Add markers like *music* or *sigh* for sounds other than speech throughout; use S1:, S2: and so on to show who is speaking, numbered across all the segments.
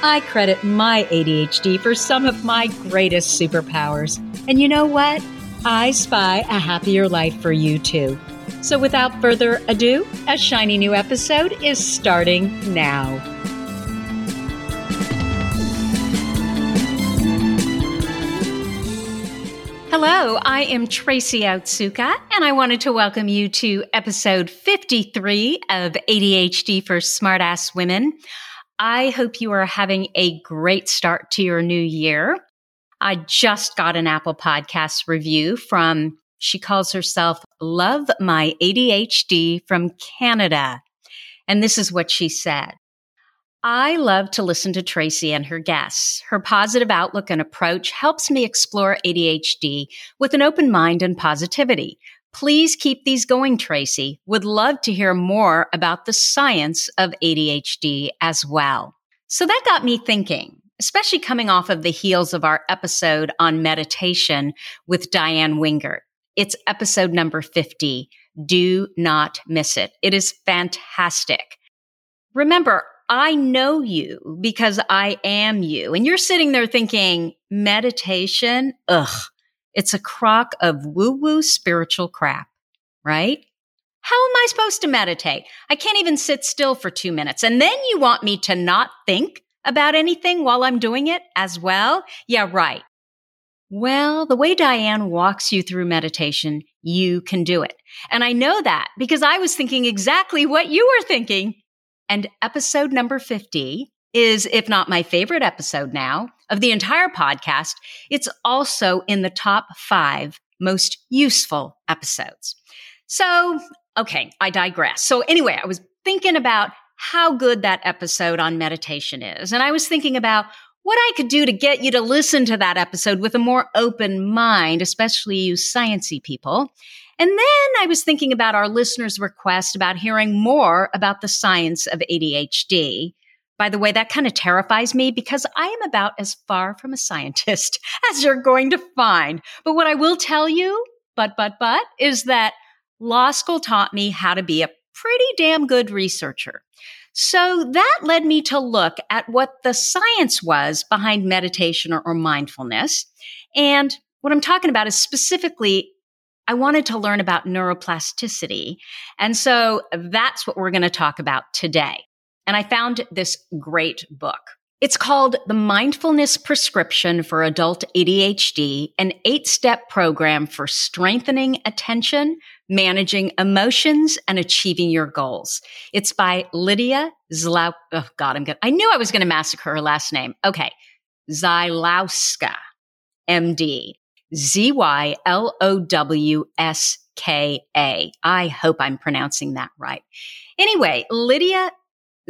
S1: I credit my ADHD for some of my greatest superpowers. And you know what? I spy a happier life for you too. So without further ado, a shiny new episode is starting now. Hello, I am Tracy Otsuka, and I wanted to welcome you to episode 53 of ADHD for Smartass Women. I hope you are having a great start to your new year. I just got an Apple Podcast review from, she calls herself Love My ADHD from Canada. And this is what she said. I love to listen to Tracy and her guests. Her positive outlook and approach helps me explore ADHD with an open mind and positivity. Please keep these going, Tracy. Would love to hear more about the science of ADHD as well. So that got me thinking, especially coming off of the heels of our episode on meditation with Diann Wingert. It's episode number 50. Do not miss it. It is fantastic. Remember, I know you because I am you. And you're sitting there thinking, meditation, ugh, it's a crock of woo woo spiritual crap, right? How am I supposed to meditate? I can't even sit still for two minutes. And then you want me to not think about anything while I'm doing it as well? Yeah, right. Well, the way Diane walks you through meditation, you can do it. And I know that because I was thinking exactly what you were thinking and episode number 50 is, if not my favorite episode now of the entire podcast, it's also in the top five most useful episodes. So, okay, I digress. So, anyway, I was thinking about how good that episode on meditation is. And I was thinking about what I could do to get you to listen to that episode with a more open mind, especially you sciency people. And then I was thinking about our listeners' request about hearing more about the science of ADHD. By the way, that kind of terrifies me because I am about as far from a scientist *laughs* as you're going to find. But what I will tell you, but, but, but, is that law school taught me how to be a pretty damn good researcher. So that led me to look at what the science was behind meditation or, or mindfulness. And what I'm talking about is specifically I wanted to learn about neuroplasticity. And so that's what we're going to talk about today. And I found this great book. It's called The Mindfulness Prescription for Adult ADHD, an eight step program for strengthening attention, managing emotions, and achieving your goals. It's by Lydia Zlau. Oh God, I'm good. I knew I was going to massacre her last name. Okay. Zylowska, MD. Z Y L O W S K A. I hope I'm pronouncing that right. Anyway, Lydia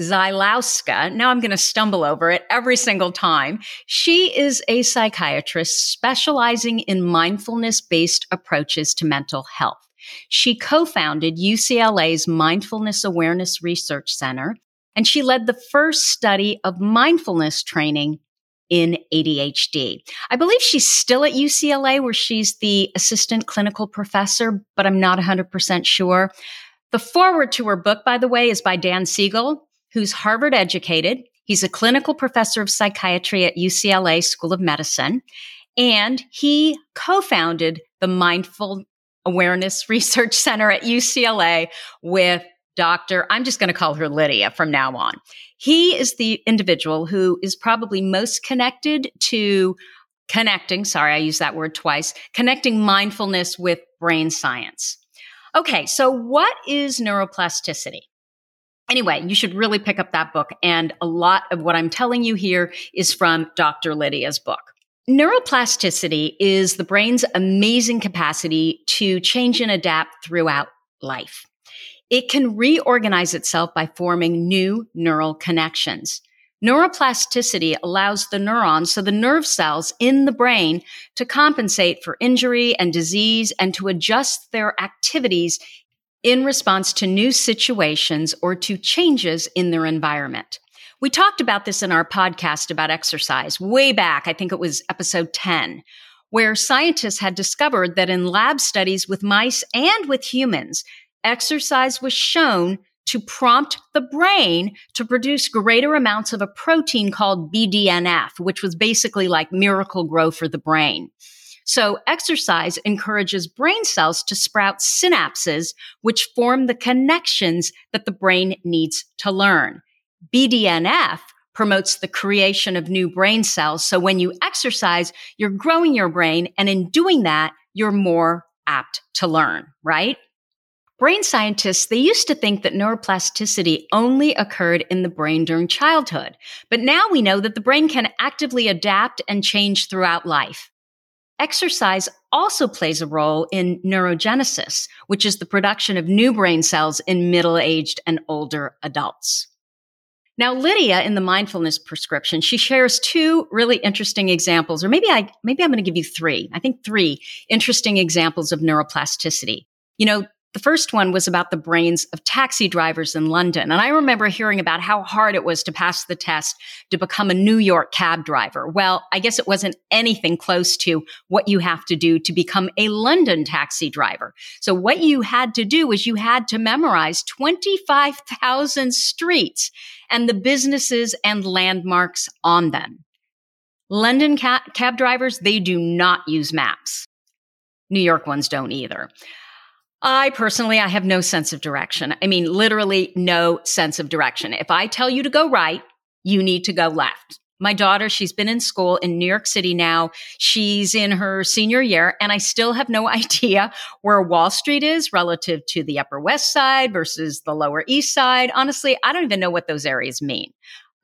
S1: Zylowska, now I'm going to stumble over it every single time. She is a psychiatrist specializing in mindfulness based approaches to mental health. She co founded UCLA's Mindfulness Awareness Research Center, and she led the first study of mindfulness training in ADHD. I believe she's still at UCLA where she's the assistant clinical professor, but I'm not 100% sure. The foreword to her book, by the way, is by Dan Siegel, who's Harvard educated. He's a clinical professor of psychiatry at UCLA School of Medicine, and he co-founded the Mindful Awareness *laughs* Research Center at UCLA with Dr. I'm just going to call her Lydia from now on. He is the individual who is probably most connected to connecting, sorry, I use that word twice, connecting mindfulness with brain science. Okay, so what is neuroplasticity? Anyway, you should really pick up that book. And a lot of what I'm telling you here is from Dr. Lydia's book. Neuroplasticity is the brain's amazing capacity to change and adapt throughout life. It can reorganize itself by forming new neural connections. Neuroplasticity allows the neurons, so the nerve cells in the brain, to compensate for injury and disease and to adjust their activities in response to new situations or to changes in their environment. We talked about this in our podcast about exercise way back. I think it was episode 10, where scientists had discovered that in lab studies with mice and with humans, exercise was shown to prompt the brain to produce greater amounts of a protein called BDNF, which was basically like Miracle-Gro for the brain. So exercise encourages brain cells to sprout synapses, which form the connections that the brain needs to learn. BDNF promotes the creation of new brain cells. So when you exercise, you're growing your brain. And in doing that, you're more apt to learn, right? Brain scientists, they used to think that neuroplasticity only occurred in the brain during childhood. But now we know that the brain can actively adapt and change throughout life. Exercise also plays a role in neurogenesis, which is the production of new brain cells in middle-aged and older adults. Now, Lydia in the mindfulness prescription, she shares two really interesting examples, or maybe I, maybe I'm going to give you three. I think three interesting examples of neuroplasticity. You know, the first one was about the brains of taxi drivers in London. And I remember hearing about how hard it was to pass the test to become a New York cab driver. Well, I guess it wasn't anything close to what you have to do to become a London taxi driver. So what you had to do was you had to memorize 25,000 streets and the businesses and landmarks on them. London ca- cab drivers, they do not use maps. New York ones don't either. I personally, I have no sense of direction. I mean, literally no sense of direction. If I tell you to go right, you need to go left. My daughter, she's been in school in New York City now. She's in her senior year, and I still have no *laughs* idea where Wall Street is relative to the Upper West Side versus the Lower East Side. Honestly, I don't even know what those areas mean.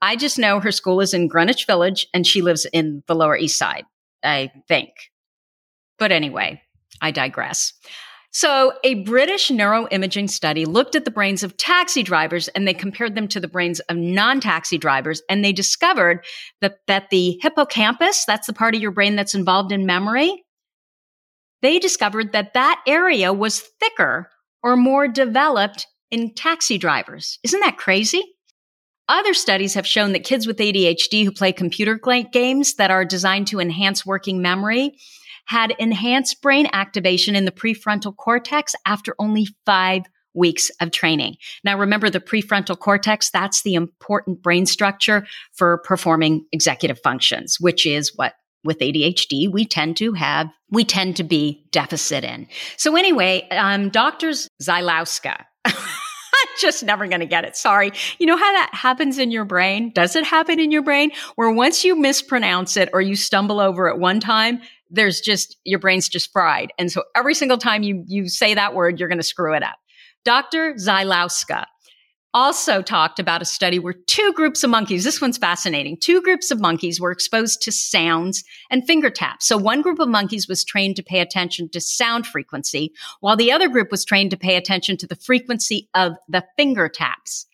S1: I just know her school is in Greenwich Village and she lives in the Lower East Side, I think. But anyway, I digress. So, a British neuroimaging study looked at the brains of taxi drivers and they compared them to the brains of non taxi drivers. And they discovered that, that the hippocampus, that's the part of your brain that's involved in memory, they discovered that that area was thicker or more developed in taxi drivers. Isn't that crazy? Other studies have shown that kids with ADHD who play computer games that are designed to enhance working memory had enhanced brain activation in the prefrontal cortex after only five weeks of training. Now remember the prefrontal cortex, that's the important brain structure for performing executive functions, which is what with ADHD we tend to have, we tend to be deficit in. So anyway, um, doctors Zylowska, just never going to get it. Sorry. You know how that happens in your brain? Does it happen in your brain where once you mispronounce it or you stumble over it one time, there's just your brain's just fried. And so every single time you you say that word, you're going to screw it up. Dr. Zylowska also talked about a study where two groups of monkeys, this one's fascinating. Two groups of monkeys were exposed to sounds and finger taps. So one group of monkeys was trained to pay attention to sound frequency, while the other group was trained to pay attention to the frequency of the finger taps.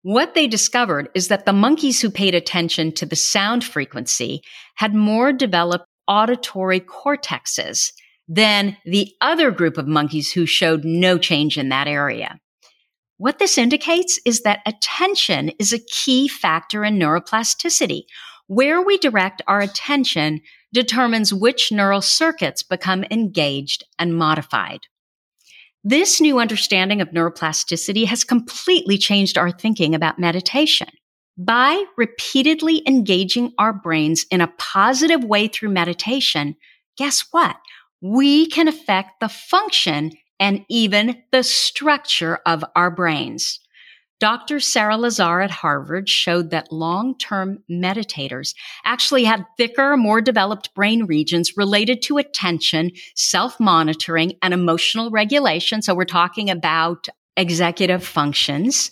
S1: What they discovered is that the monkeys who paid attention to the sound frequency had more developed auditory cortexes than the other group of monkeys who showed no change in that area. What this indicates is that attention is a key factor in neuroplasticity. Where we direct our attention determines which neural circuits become engaged and modified. This new understanding of neuroplasticity has completely changed our thinking about meditation. By repeatedly engaging our brains in a positive way through meditation, guess what? We can affect the function and even the structure of our brains. Dr. Sarah Lazar at Harvard showed that long term meditators actually had thicker, more developed brain regions related to attention, self monitoring, and emotional regulation. So we're talking about executive functions.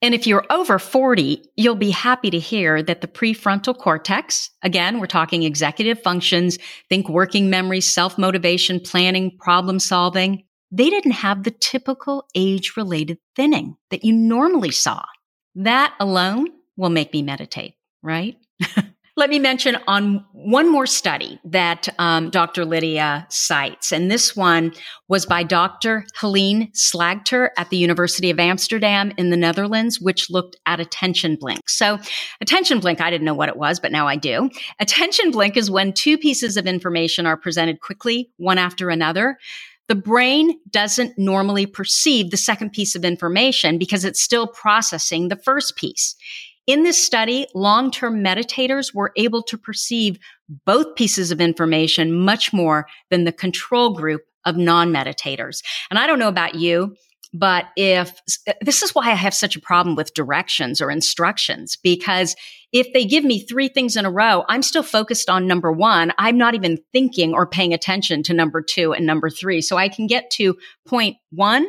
S1: And if you're over 40, you'll be happy to hear that the prefrontal cortex, again, we're talking executive functions, think working memory, self motivation, planning, problem solving, they didn't have the typical age related thinning that you normally saw. That alone will make me meditate, right? *laughs* Let me mention on one more study that um, Dr. Lydia cites, and this one was by Dr. Heleen Slagter at the University of Amsterdam in the Netherlands, which looked at attention blink. So, attention blink, I didn't know what it was, but now I do. Attention blink is when two pieces of information are presented quickly, one after another. The brain doesn't normally perceive the second piece of information because it's still processing the first piece. In this study, long-term meditators were able to perceive both pieces of information much more than the control group of non-meditators. And I don't know about you, but if this is why I have such a problem with directions or instructions, because if they give me three things in a row, I'm still focused on number one. I'm not even thinking or paying attention to number two and number three. So I can get to point one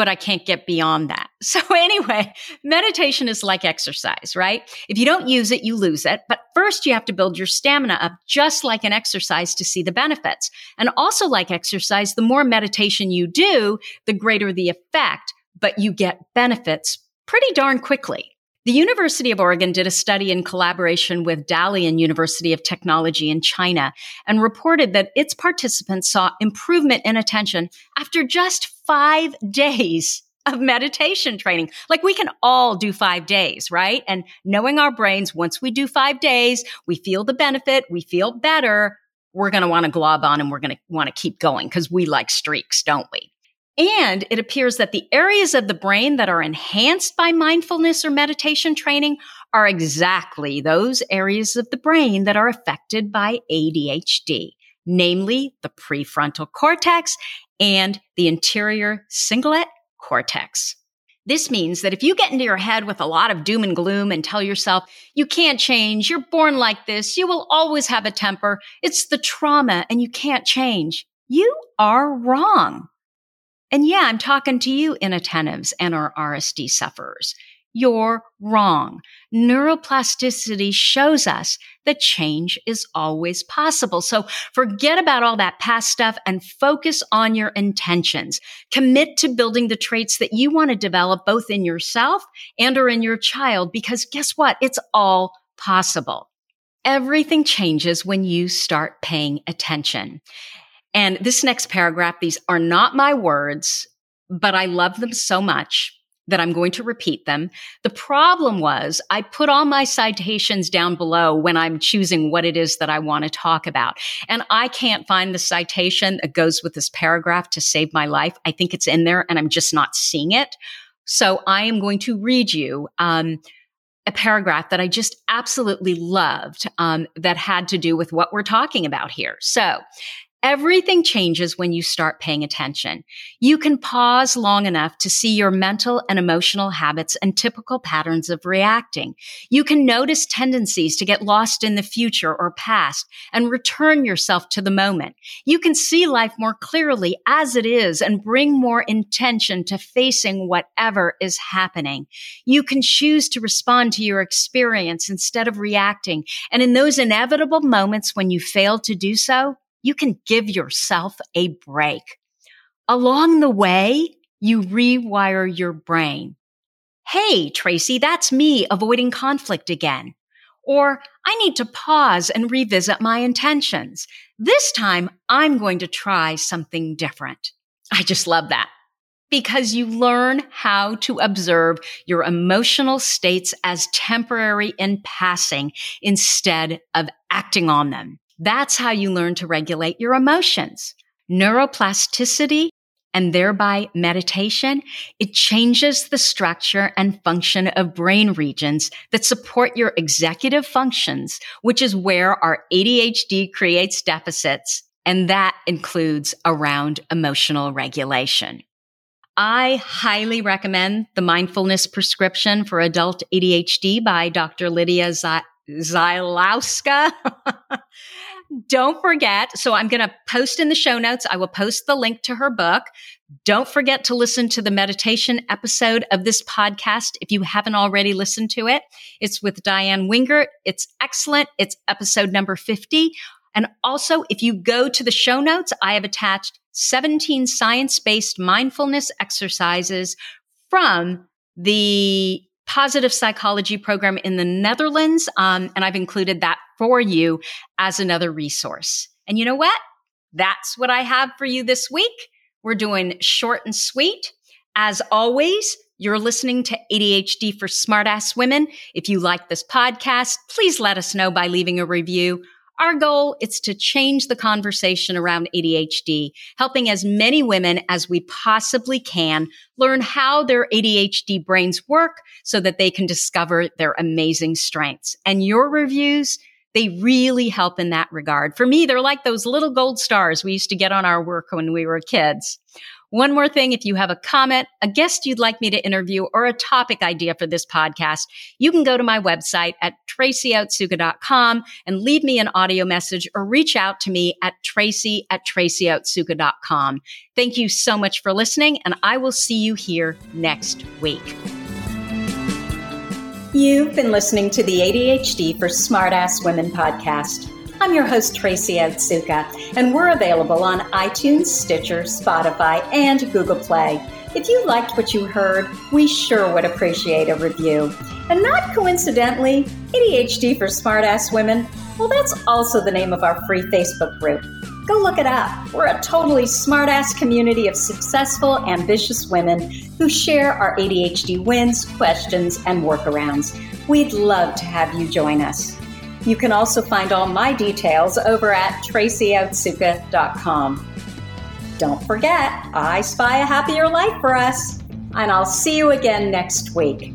S1: but I can't get beyond that. So *laughs* anyway, meditation is like exercise, right? If you don't use it, you lose it. But first you have to build your stamina up just like an exercise to see the benefits. And also like exercise, the more meditation you do, the greater the effect, but you get benefits pretty darn quickly. The University of Oregon did a study in collaboration with Dalian University of Technology in China and reported that its participants saw improvement in attention after just five days of meditation training. Like we can all do five days, right? And knowing our brains, once we do five days, we feel the benefit, we feel better. We're going to want to glob on and we're going to want to keep going because we like streaks, don't we? And it appears that the areas of the brain that are enhanced by mindfulness or meditation training are exactly those areas of the brain that are affected by ADHD, namely the prefrontal cortex and the anterior cingulate cortex. This means that if you get into your head with a lot of doom and gloom and tell yourself, you can't change, you're born like this, you will always have a temper, it's the trauma and you can't change, you are wrong. And yeah, I'm talking to you inattentives and our RSD sufferers. You're wrong. Neuroplasticity shows us that change is always possible. So forget about all that past stuff and focus on your intentions. Commit to building the traits that you want to develop both in yourself and or in your child because guess what? It's all possible. Everything changes when you start paying attention. And this next paragraph, these are not my words, but I love them so much that I'm going to repeat them. The problem was I put all my citations down below when I'm choosing what it is that I want to talk about. And I can't find the citation that goes with this paragraph to save my life. I think it's in there and I'm just not seeing it. So I am going to read you, um, a paragraph that I just absolutely loved um, that had to do with what we're talking about here. So, Everything changes when you start paying attention. You can pause long enough to see your mental and emotional habits and typical patterns of reacting. You can notice tendencies to get lost in the future or past and return yourself to the moment. You can see life more clearly as it is and bring more intention to facing whatever is happening. You can choose to respond to your experience instead of reacting. And in those inevitable moments when you fail to do so, you can give yourself a break. Along the way, you rewire your brain. Hey, Tracy, that's me avoiding conflict again. Or I need to pause and revisit my intentions. This time I'm going to try something different. I just love that because you learn how to observe your emotional states as temporary and passing instead of acting on them. That's how you learn to regulate your emotions. Neuroplasticity and thereby meditation, it changes the structure and function of brain regions that support your executive functions, which is where our ADHD creates deficits. And that includes around emotional regulation. I highly recommend The Mindfulness Prescription for Adult ADHD by Dr. Lydia Zylowska. *laughs* Don't forget. So I'm going to post in the show notes. I will post the link to her book. Don't forget to listen to the meditation episode of this podcast if you haven't already listened to it. It's with Diann Wingert. It's excellent. It's episode number 50. And also, if you go to the show notes, I have attached 17 science based mindfulness exercises from the positive psychology program in the Netherlands. Um, and I've included that for you as another resource. And you know what? That's what I have for you this week. We're doing short and sweet. As always, you're listening to ADHD for Smartass Women. If you like this podcast, please let us know by leaving a review our goal is to change the conversation around ADHD, helping as many women as we possibly can learn how their ADHD brains work so that they can discover their amazing strengths. And your reviews, they really help in that regard. For me, they're like those little gold stars we used to get on our work when we were kids. One more thing, if you have a comment, a guest you'd like me to interview, or a topic idea for this podcast, you can go to my website at tracyotsuka.com and leave me an audio message or reach out to me at tracy at tracyotsuka.com. Thank you so much for listening, and I will see you here next week. You've been listening to the ADHD for Smartass Women podcast. I'm your host, Tracy Otsuka, and we're available on iTunes, Stitcher, Spotify, and Google Play. If you liked what you heard, we sure would appreciate a review. And not coincidentally, ADHD for Smartass Women, well, that's also the name of our free Facebook group. Go look it up. We're a totally smartass community of successful, ambitious women who share our ADHD wins, questions, and workarounds. We'd love to have you join us. You can also find all my details over at tracyotsuka.com. Don't forget, I spy a happier life for us, and I'll see you again next week.